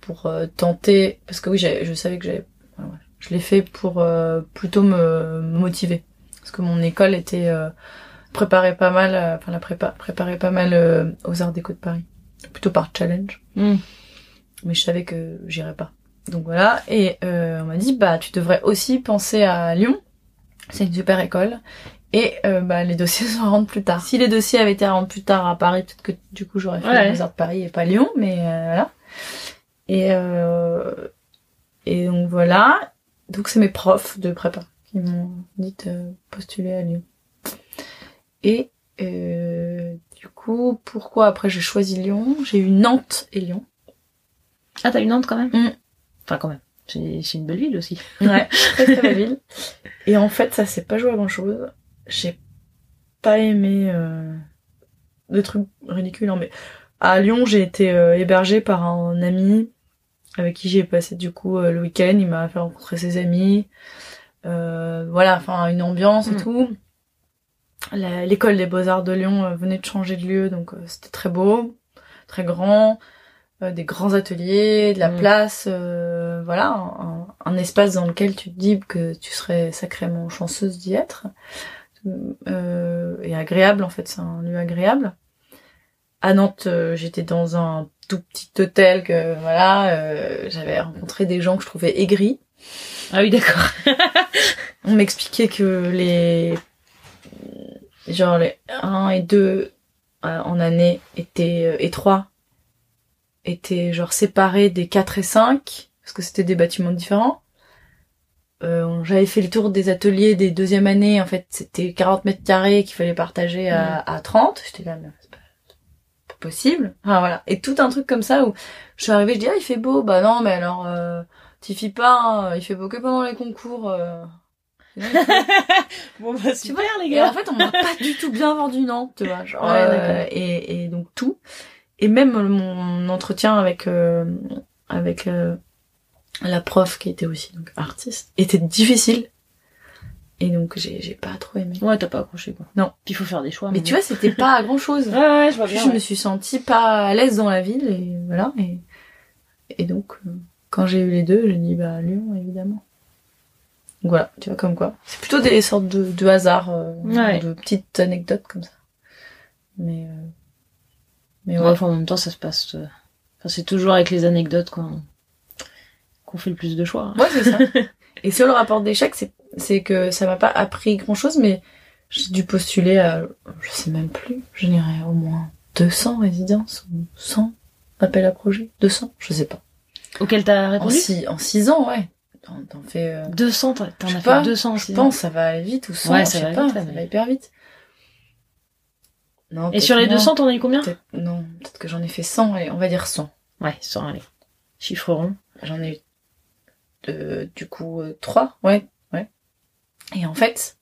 pour euh, tenter, parce que oui, je savais que j'avais, voilà, je l'ai fait pour euh, plutôt me, me motiver, parce que mon école était euh, préparée pas mal, enfin la prépa préparait pas mal euh, aux Arts Déco de Paris, plutôt par challenge, Hmm. mais je savais que j'irais pas. Donc voilà, et euh, on m'a dit bah tu devrais aussi penser à Lyon, c'est une super école. Et euh, bah, les dossiers sont à rendre plus tard. Si les dossiers avaient été à rendre plus tard à Paris, peut-être que du coup j'aurais fait Ouais. les arts de Paris et pas Lyon, mais euh, voilà. Et euh, et donc voilà. Donc c'est mes profs de prépa qui m'ont dit de postuler à Lyon. Et euh, du coup, pourquoi après j'ai choisi Lyon? J'ai eu Nantes et Lyon. Ah, t'as une Nantes quand même? Hmm. Enfin, quand même. C'est une belle ville aussi. Ouais, très belle ville. Et en fait, ça s'est pas joué à grand chose. J'ai pas aimé euh, des trucs ridicules, hein, mais à Lyon, j'ai été euh, hébergée par un ami avec qui j'ai passé du coup euh, le week-end. Il m'a fait rencontrer ses amis. Euh, voilà, enfin une ambiance et Mm. tout. L'école des beaux-arts de Lyon venait de changer de lieu, donc c'était très beau, très grand, euh, des grands ateliers, de la Mm. place, euh, voilà, un, un espace dans lequel tu te dis que tu serais sacrément chanceuse d'y être, euh, et agréable en fait, c'est un lieu agréable. À Nantes, euh, j'étais dans un tout petit hôtel que voilà, euh, j'avais rencontré des gens que je trouvais aigris. Ah oui, d'accord. On m'expliquait que les genre les 1 et 2 euh, en année étaient euh, et 3 étaient genre séparés des 4 et 5 parce que c'était des bâtiments différents. Euh, j'avais fait le tour des ateliers des deuxième année, en fait, c'était 40 mètres carrés qu'il fallait partager à, à 30. J'étais là, mais c'est pas, pas possible. Enfin, voilà. Et tout un truc comme ça où je suis arrivée, je dis, ah, il fait beau. Bah non, mais alors, euh, t'y fies pas, hein, il fait beau que pendant les concours. euh. Bon, bah, super, les et en fait, on m'a pas du tout bien vendu Nantes, tu vois. Genre, Ouais, euh, et, et donc tout. Et même mon entretien avec euh, avec euh, la prof qui était aussi donc artiste était difficile. Et donc j'ai j'ai pas trop aimé. Ouais, t'as pas accroché, quoi. Non. Puis il faut faire des choix. Mais tu vois, c'était pas grand chose. Ouais, ouais, je vois bien. je ouais. me suis sentie pas à l'aise dans la ville et voilà. Et, et donc euh, quand j'ai eu les deux, j'ai dit bah Lyon évidemment. Donc voilà, tu vois comme quoi. C'est plutôt des sortes de, de hasards, euh, Ouais. de petites anecdotes comme ça. Mais euh, mais Ouais, ouais. enfin, en même temps, ça se passe. euh, Enfin, c'est toujours avec les anecdotes qu'on qu'on fait le plus de choix. hein. Ouais, c'est ça. Et sur le rapport d'échec, c'est c'est que ça m'a pas appris grand chose, mais j'ai dû postuler à, je sais même plus, je dirais au moins 200 résidences ou 100 appels à projet, 200, je sais pas. Auquel t'as En répondu six, en six ans, ouais. T'en t'en fais, euh, 200, t'en as sais pas, fait 200 je aussi. pense, ça va aller vite ou 100, Ouais, je ça sais va pas, vite, ça va hyper vite. Non, Et sur les moins. 200, t'en as eu combien Peut-être- Non, peut-être que j'en ai fait 100, allez, on va dire 100. Ouais, 100, allez. Chiffre rond. J'en ai eu, euh, du coup, 3, ouais, ouais. Et en fait,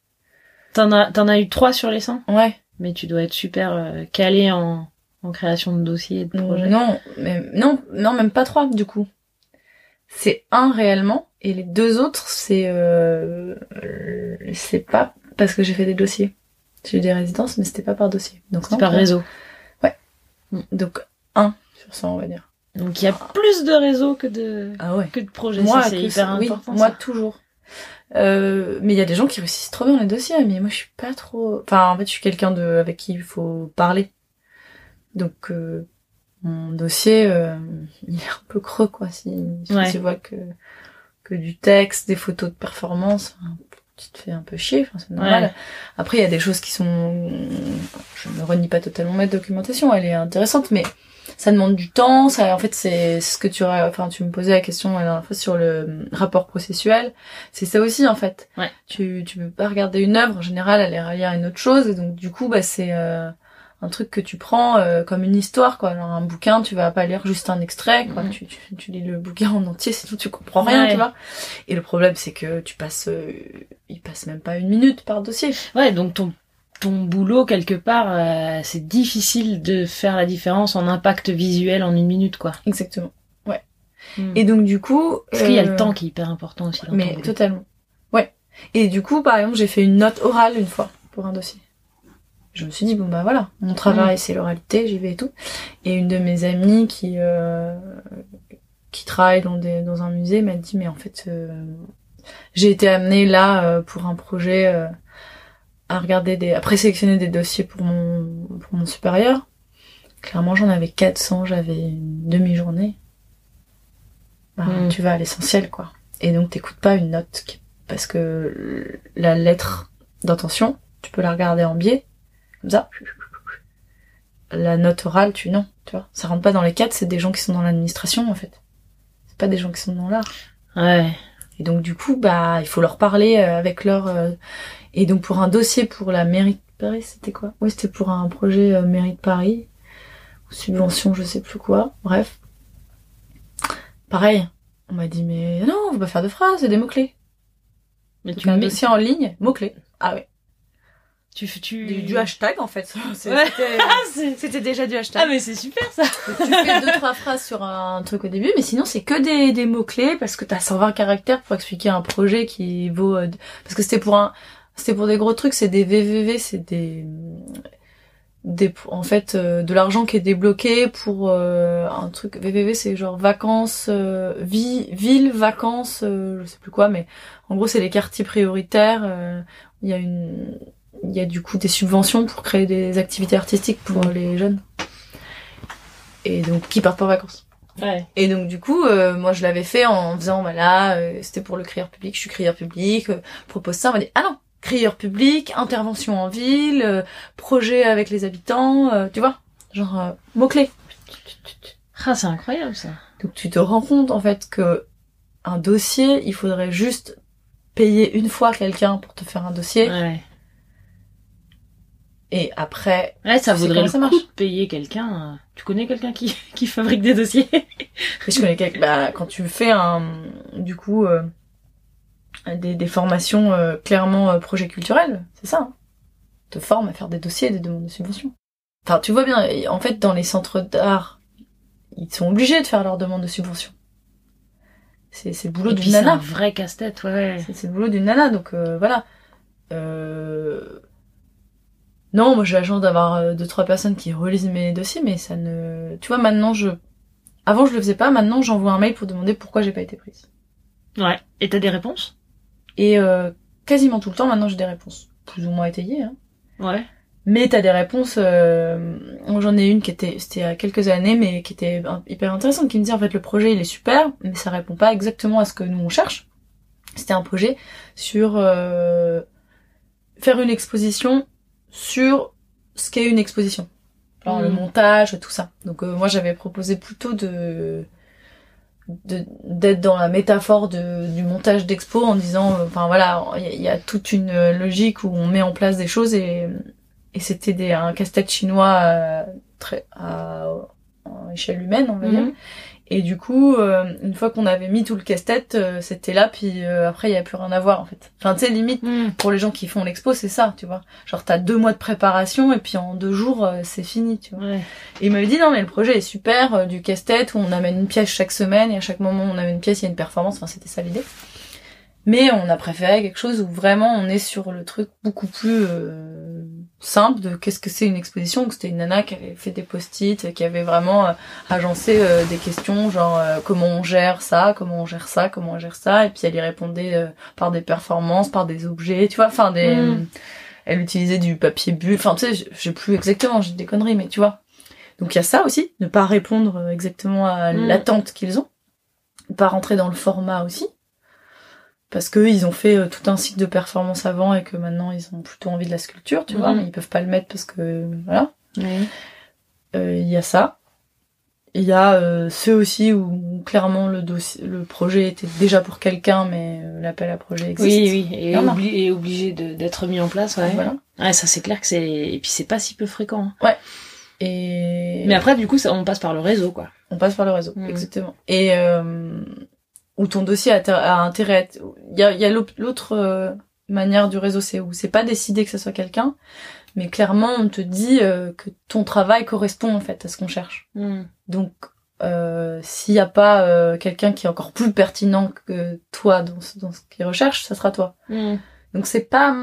T'en as, t'en as eu 3 sur les 100 ouais, Mais tu dois être super euh, calé en, en création de dossiers et de projets. Non, mais non, non, même pas trois du coup. C'est un réellement et les deux autres c'est euh, euh, c'est pas parce que j'ai fait des dossiers. J'ai eu des résidences mais c'était pas par dossier. Donc C'est non, par réseau. Donc un sur 100 on va dire. Donc il y a plus de réseaux que de, Ah ouais. que de projets. Moi c'est hyper oui, important. moi toujours. Euh, mais il y a des gens qui réussissent trop bien les dossiers mais moi je suis pas trop enfin en fait je suis quelqu'un de avec qui il faut parler. Donc euh, mon dossier il est un peu creux quoi si, si tu vois que que du texte, des photos de performance, tu te fais un peu chier, enfin, c'est normal. Après, il y a des choses qui sont, je ne renie pas totalement ma documentation, elle est intéressante, mais ça demande du temps, ça, en fait, c'est ce que tu enfin, tu me posais la question la dernière fois sur le rapport processuel. C'est ça aussi, en fait. Ouais. Tu, tu peux pas regarder une œuvre, en général, elle est reliée à une autre chose, et donc, du coup, bah, c'est, euh, un truc que tu prends euh, comme une histoire quoi alors un bouquin tu vas pas lire juste un extrait quoi tu, tu, tu, lis le bouquin en entier sinon tu comprends rien tu vois et le problème c'est que tu passes euh, il passe même pas une minute par dossier ouais donc ton ton boulot quelque part euh, c'est difficile de faire la différence en impact visuel en une minute quoi. Exactement. Ouais. Mm. et donc du coup parce qu'il y a le temps qui est hyper important aussi dans mais totalement. Ouais. Et du coup par exemple j'ai fait une note orale une fois pour un dossier. Je me suis dit bon bah voilà mon travail c'est l'oralité j'y vais et tout. Et une de mes amies qui euh, qui travaille dans des dans un musée m'a dit mais en fait euh, j'ai été amenée là euh, pour un projet à regarder des à présélectionner des dossiers pour mon pour mon supérieur clairement j'en avais 400 j'avais une demi-journée bah, hmm. tu vas à l'essentiel quoi et donc t'écoutes pas une note parce que la lettre d'intention tu peux la regarder en biais comme ça. La note orale, tu non, tu vois. Ça rentre pas dans les cadres, c'est des gens qui sont dans l'administration en fait. C'est pas des gens qui sont dans l'art. Ouais. Et donc du coup, bah, il faut leur parler euh, avec leur. Euh, et donc pour un dossier pour la mairie de Paris, c'était quoi? Oui, c'était pour un projet euh, mairie de Paris ou subvention, je sais plus quoi. Bref. Pareil. On m'a dit mais non, on va pas faire de phrases, c'est des mots clés. Mais tu as un dossier en ligne, mots clés. Ah ouais. Tu, tu... Du, hashtag en fait. C'était déjà du hashtag. Ah mais c'est super ça. tu fais deux trois phrases sur un truc au début, mais sinon c'est que des, des mots clés parce que t'as 120 caractères pour expliquer un projet qui vaut euh, parce que c'était pour un c'était pour des gros trucs, c'est des VVV, c'est des des en fait euh, de l'argent qui est débloqué pour euh, un truc VVV c'est genre vacances vie ville vacances je sais plus quoi mais en gros c'est les quartiers prioritaires il y a une il y a du coup des subventions pour créer des activités artistiques pour les jeunes. Et donc, qui partent pas en vacances. Ouais. Et donc, du coup, euh, moi, je l'avais fait en faisant, voilà, euh, c'était pour le crieur public, je suis crieur public, euh, propose ça, on m'a dit, ah non, crieur public, intervention en ville, projet avec les habitants, tu vois, genre, mots-clés. Ah, c'est incroyable, ça. Donc, tu te rends compte, en fait, que un dossier, il faudrait juste payer une fois quelqu'un pour te faire un dossier. Ouais. Et après, ouais, ça vaudrait le coup de payer quelqu'un. Euh, tu connais quelqu'un qui qui fabrique des dossiers? Je connais quelqu'un. Bah, quand tu fais un, du coup, euh, des, des formations euh, clairement projet culturel, c'est ça. Hein. te forme à faire des dossiers, des demandes de subvention. Enfin, tu vois bien. En fait, dans les centres d'art, ils sont obligés de faire leurs demandes de subvention. C'est c'est le boulot d'une nana. C'est un vrai casse-tête, ouais. C'est le boulot d'une nana, donc voilà. Euh, non, moi j'ai la chance d'avoir euh, deux trois personnes qui relisent mes dossiers, mais ça ne. Tu vois, maintenant je. Avant je le faisais pas, maintenant j'envoie un mail pour demander pourquoi j'ai pas été prise. Ouais. Et t'as des réponses? Et euh, quasiment tout le temps maintenant j'ai des réponses, plus ou moins étayées. Hein. Ouais. Mais t'as des réponses. Euh... J'en ai une qui était, c'était il y a quelques années, mais qui était hyper intéressante, qui me dit en fait le projet il est super, mais ça répond pas exactement à ce que nous on cherche. C'était un projet sur euh... faire une exposition sur ce qu'est une exposition. Genre le mm. montage, tout ça. Donc euh, moi j'avais proposé plutôt de d'être dans la métaphore du montage d'expo en disant euh, enfin voilà il y, a toute une logique où on met en place des choses et, et c'était un casse-tête chinois euh, très à, échelle humaine on va dire mm. Et du coup, euh, une fois qu'on avait mis tout le casse-tête, euh, c'était là, puis euh, après, il y a plus rien à voir, en fait. Enfin, tu sais, limite, hmm. pour les gens qui font l'expo, c'est ça, tu vois. Genre, t'as deux mois de préparation, et puis en deux jours, c'est fini, tu vois. Et il m'avait dit, non, mais le projet est super, du casse-tête, où on amène une pièce chaque semaine, et à chaque moment où on amène une pièce, il y a une performance, enfin, c'était ça l'idée. Mais on a préféré quelque chose où vraiment on est sur le truc beaucoup plus euh, simple de qu'est-ce que c'est une exposition. Que c'était une nana qui avait fait des post-it, qui avait vraiment euh, agencé euh, des questions genre comment on gère ça, comment on gère ça, comment on gère ça, et puis elle y répondait par des performances, par des objets, tu vois, enfin des. Mm. Elle utilisait du papier bulle, enfin tu sais, j'ai plus exactement, j'ai des conneries, mais tu vois. Donc il y a ça aussi, ne pas répondre exactement à Mm. l'attente qu'ils ont, ne pas rentrer dans le format aussi, parce que ils ont fait euh, tout un cycle de performance avant et que maintenant ils ont plutôt envie de la sculpture, tu vois, mais ils peuvent pas le mettre parce que voilà. Oui. Euh, Il y a ça. Il y a euh, ceux aussi où clairement le dossier, le projet était déjà pour quelqu'un, mais euh, l'appel à projet existe. Oui, oui, et, Clairement. obli- et obligé d'être mis en place, ouais. Voilà. Ouais, ça c'est clair que c'est... Et puis c'est pas si peu fréquent. hein. Et Mais après, du coup, ça, on passe par le réseau, quoi. on passe par le réseau, Mm. exactement. Et euh, où ton dossier a, a intérêt. Il y a, y a l'autre- euh, manière du réseau, c'est où c'est pas décidé que ce soit quelqu'un, mais clairement on te dit euh, que ton travail correspond en fait à ce qu'on cherche. Donc, euh, s'il n'y a pas euh, quelqu'un qui est encore plus pertinent que toi dans ce, dans ce qu'il recherche, ça sera toi. Donc c'est pas.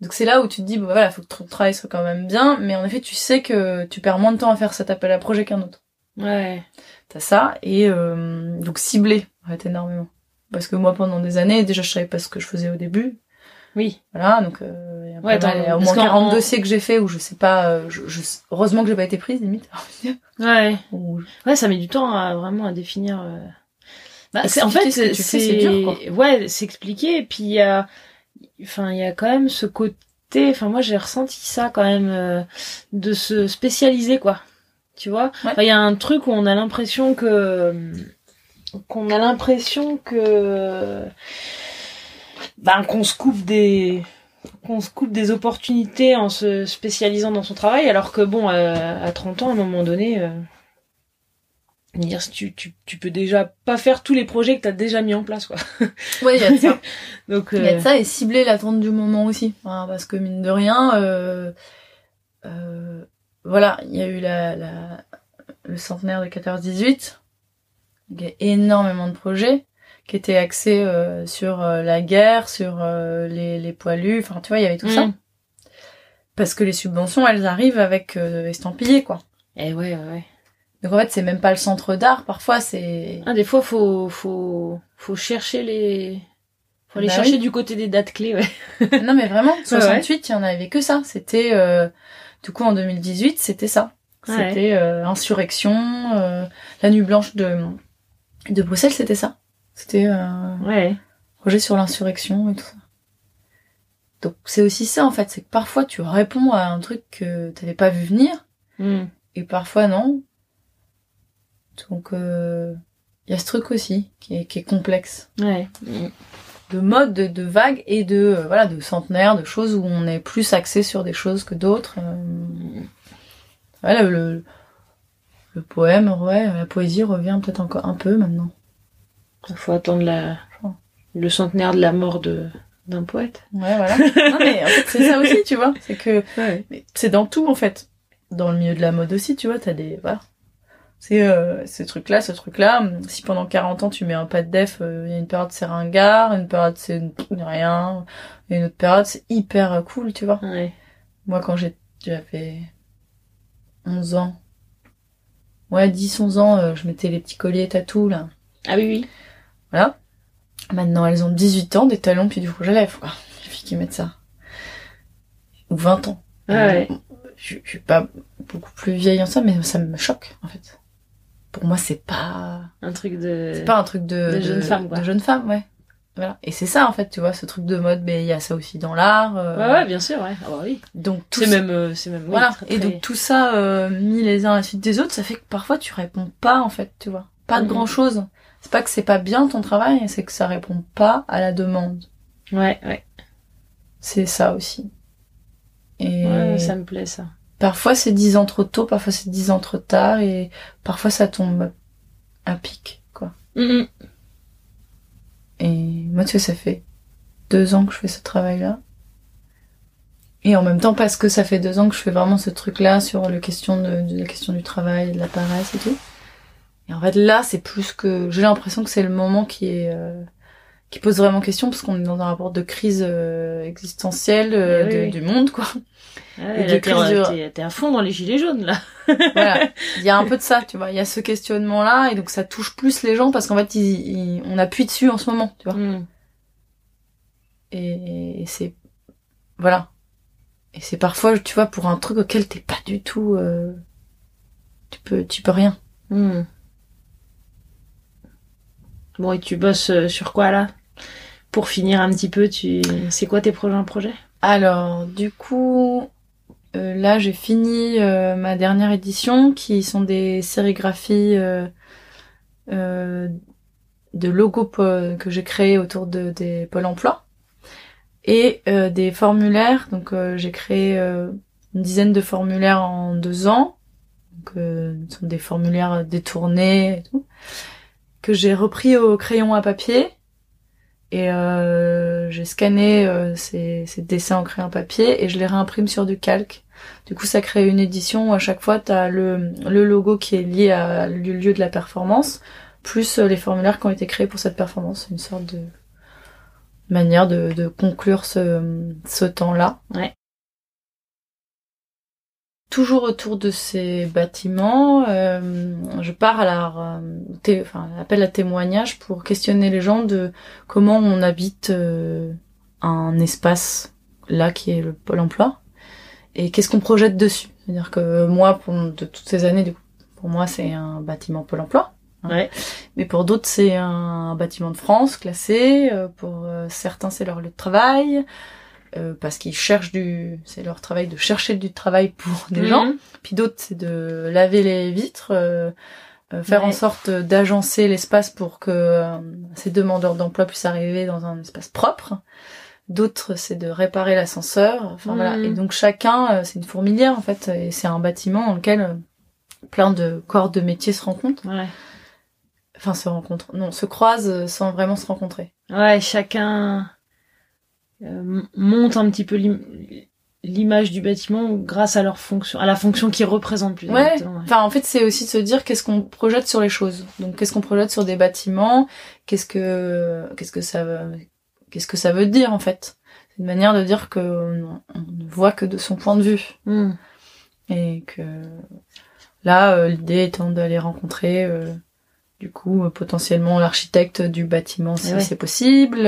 Donc c'est là où tu te dis, bon voilà, faut que ton travail soit quand même bien, mais en effet, tu sais que tu perds moins de temps à faire cet appel à projet qu'un autre. Ouais. T'as ça, et euh, donc cibler, en fait, énormément. Parce que moi, pendant des années, déjà, je savais pas ce que je faisais au début. Oui. Voilà, donc euh, il y a, Ouais, pas mal- attends, il y a au moins qu'en- 40 dossiers que j'ai fait où je sais pas, euh, je, je- heureusement que j'ai pas été prise, limite. Ouais. Ou- Ouais, ça met du temps à vraiment à définir. euh, Bah, c'est en fait, ce c'est c'est dur, quoi. Ouais, c'est expliqué. Et puis il y a, enfin, il y a quand même ce côté. Enfin, moi, j'ai ressenti ça quand même euh, de se spécialiser, quoi. Tu vois. Ouais. Enfin, Il y a un truc où on a l'impression que qu'on a l'impression que ben qu'on se coupe des qu'on se coupe des opportunités en se spécialisant dans son travail alors que bon euh, à 30 ans à un moment donné euh, dire, tu, tu, tu peux déjà pas faire tous les projets que t'as déjà mis en place quoi Ouais, il y a de ça. donc Il y a de euh, ça et cibler l'attente du moment aussi. Hein, parce que mine de rien, euh, euh, voilà, il y a eu la, la, le centenaire de 14-18. Il y a énormément de projets qui étaient axés euh, sur euh, la guerre, sur euh, les, les poilus. Enfin, tu vois, il y avait tout ça. Mm. Parce que les subventions, elles arrivent avec euh, estampillé, quoi. eh ouais ouais, ouais. Donc en fait, c'est même pas le centre d'art. Parfois, c'est... Ah, des fois faut faut faut chercher les faut aller Bah chercher oui. du côté des dates clés ouais non, mais vraiment, 68, il y en avait que ça. C'était... Du coup, en 2018, c'était ça. Ouais. C'était euh, insurrection, euh, la nuit blanche de de Bruxelles, c'était ça. C'était euh, ouais projet sur l'insurrection et tout ça. Donc c'est aussi ça en fait, c'est que parfois tu réponds à un truc que t'avais pas vu venir Mm. et parfois non. Donc euh, il y a ce truc aussi qui est, qui est complexe ouais Mm. De mode, de, de vagues et de euh, voilà de centenaires, de choses où on est plus axé sur des choses que d'autres. euh. Voilà, le, le poème, ouais, la poésie revient peut-être encore un peu maintenant. faut attendre la le centenaire de la mort de d'un poète Ouais, voilà. non, mais en fait, c'est ça aussi, tu vois. C'est que ouais c'est dans tout, en fait. Dans le milieu de la mode aussi, tu vois, t'as des... Voilà. C'est euh, ce truc-là, ce truc-là. Si pendant 40 ans, tu mets un pas de def, euh, il y a une période, c'est ringard, une période, c'est rien, et une autre période, c'est hyper euh, cool, tu vois. ouais Moi, quand j'ai- j'avais 11 ans, ouais, 10, 11 ans, euh, je mettais les petits colliers tatou, là. ah oui oui Voilà. Maintenant, elles ont 18 ans, des talons puis du rouge à lèvres, quoi. Les filles qui mettent ça. Ou 20 ans. Ah ouais. Je, je suis pas beaucoup plus vieille en ça, mais ça me choque, en fait. Pour moi, c'est pas, un truc de c'est pas un truc de, de jeune femme, quoi. De jeune femme, ouais. Voilà. Et c'est ça, en fait, tu vois, ce truc de mode, mais il y a ça aussi dans l'art. euh, ouais ouais bien sûr ouais ah bah oui Donc, tout c'est ça- même euh, c'est même oui, voilà. très, Et donc, tout ça, euh, mis les uns à la suite des autres, ça fait que parfois, tu réponds pas, en fait, tu vois. Pas de Mhm. grand chose. C'est pas que c'est pas bien ton travail, c'est que ça répond pas à la demande. ouais ouais C'est ça aussi. Et ouais ça me plaît ça parfois c'est dix ans trop tôt, parfois c'est dix ans trop tard, et parfois ça tombe à pic, quoi. Et moi, tu sais, ça fait deux ans que je fais ce travail-là. Et en même temps, parce que ça fait deux ans que je fais vraiment ce truc-là sur le question de, de la question du travail, de la paresse et tout. Et en fait, là, c'est plus que, j'ai l'impression que c'est le moment qui est, euh, qui pose vraiment question parce qu'on est dans un rapport de crise euh, existentielle euh, Oui, de- oui. du monde, quoi. Et t'es, de- à fond dans les gilets jaunes là voilà. Il y a un peu de ça, tu vois. Il y a ce questionnement-là, et donc ça touche plus les gens parce qu'en fait, ils- ils- on appuie dessus en ce moment, tu vois. Mm. Et, et c'est, voilà. Et c'est parfois, tu vois, pour un truc auquel t'es pas du tout euh, tu peux, tu peux rien. Hmm. Bon, et tu bosses euh, sur quoi là? Pour finir un petit peu, tu, c'est quoi tes prochains projets? Alors, du coup, euh, là, j'ai fini euh, ma dernière édition, qui sont des sérigraphies de logos que j'ai créés autour de, des pôles emploi et des formulaires. Donc, j'ai créé une dizaine de formulaires en deux ans. Donc, ce sont des formulaires détournés et tout que j'ai repris au crayon à papier et euh, j'ai scanné euh, ces, ces, dessins en crayon papier et je les réimprime sur du calque. Du coup, ça crée une édition où à chaque fois, tu as le, le logo qui est lié à lieu de la performance, plus euh, les formulaires qui ont été créés pour cette performance. Une sorte de manière de, de conclure ce, ce temps-là. Ouais toujours autour de ces bâtiments, euh, je pars à la, euh, enfin, appel à témoignage pour questionner les gens de comment on habite euh, un espace là qui est le pôle emploi et qu'est-ce qu'on projette dessus. C'est-à-dire que moi, pour de toutes ces années, pour moi, c'est un bâtiment pôle emploi. Hein. Ouais. Mais pour d'autres, c'est un bâtiment de France classé. Pour certains, c'est leur lieu de travail. Euh, parce qu'ils cherchent du, c'est leur travail de chercher du travail pour des gens. Mhm. Puis d'autres, c'est de laver les vitres, euh, euh, faire en sorte d'agencer l'espace pour que ces demandeurs d'emploi puissent arriver dans un espace propre. D'autres, c'est de réparer l'ascenseur. Enfin voilà. Mhm. Et donc chacun, c'est une fourmilière en fait, et c'est un bâtiment dans lequel plein de corps de métiers se rencontrent. Ouais. Enfin, se rencontrent. Non, se croisent sans vraiment se rencontrer. Ouais, chacun euh, monte un petit peu l'image du bâtiment grâce à leur fonction, à la fonction qu'ils représentent plus. Ouais. Enfin, en fait, c'est aussi de se dire qu'est-ce qu'on projette sur les choses. Donc, qu'est-ce qu'on projette sur des bâtiments? Qu'est-ce que, qu'est-ce que ça, qu'est-ce que ça veut dire en fait? C'est une manière de dire que on, ne voit que de son point de vue hmm. et que là, euh, l'idée étant d'aller rencontrer. Euh, du coup, potentiellement l'architecte du bâtiment si c'est possible,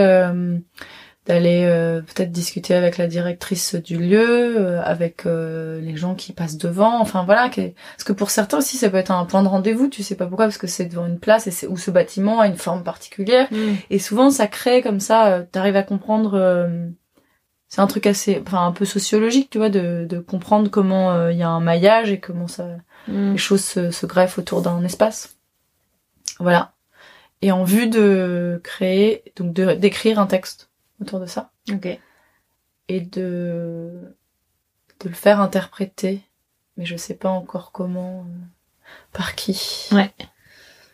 d'aller euh, peut-être discuter avec la directrice du lieu, euh, avec euh, les gens qui passent devant, enfin voilà. Parce que pour certains aussi, ça peut être un point de rendez-vous, tu sais pas pourquoi, parce que c'est devant une place et c'est où ce bâtiment a une forme particulière. Mm. Et souvent, ça crée comme ça, t'arrives à comprendre. c'est un truc assez, enfin un peu sociologique, tu vois, de, de comprendre comment il y a un maillage et comment ça, mm. les choses se, se greffent autour d'un espace. Voilà. Et en vue de créer, donc d'écrire un texte autour de ça. Ok. Et de, de le faire interpréter, mais je sais pas encore comment, euh, par qui. Ouais.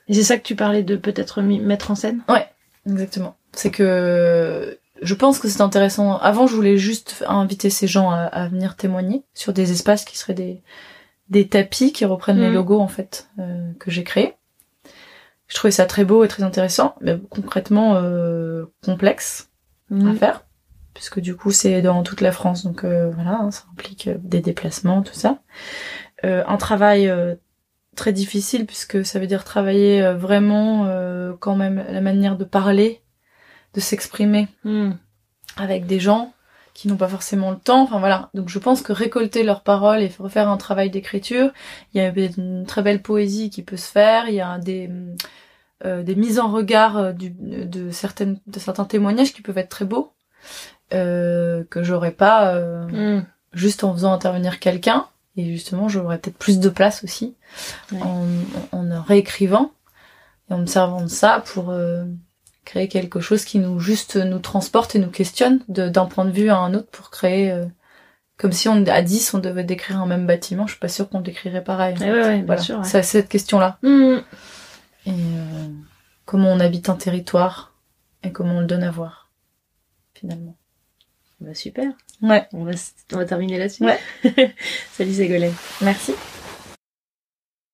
Et c'est ça que tu parlais de peut-être mettre en scène? Ouais, exactement. C'est que je pense que c'est intéressant. Avant, je voulais juste inviter ces gens à, venir témoigner sur des espaces qui seraient des, des tapis qui reprennent les mm. logos en fait euh, que j'ai créés. Je trouvais ça très beau et très intéressant, mais concrètement euh, complexe à mm. faire, puisque du coup c'est dans toute la France, donc euh, voilà, hein, ça implique euh, des déplacements, tout ça. Euh, un travail très difficile puisque ça veut dire travailler vraiment quand même la manière de parler, de s'exprimer mm. avec des gens qui n'ont pas forcément le temps. Enfin voilà. Donc je pense que récolter leurs paroles et refaire un travail d'écriture, il y a une très belle poésie qui peut se faire. Il y a des euh, des mises en regard euh, du, de certaines de certains témoignages qui peuvent être très beaux euh, que j'aurais pas euh, mm. juste en faisant intervenir quelqu'un. Et justement j'aurais peut-être plus de place aussi en, en, réécrivant et en me servant de ça pour créer quelque chose qui nous juste nous transporte et nous questionne d'un point de vue à un autre pour créer comme si on à 10 on devait décrire un même bâtiment. Je suis pas sûre qu'on décrirait pareil. Ouais, ouais, voilà. c'est cette question là mm et euh, comment on habite un territoire et comment on le donne à voir finalement. Bah super. Ouais. On va, on va terminer là-dessus. Ouais. Salut Ségolène. Merci.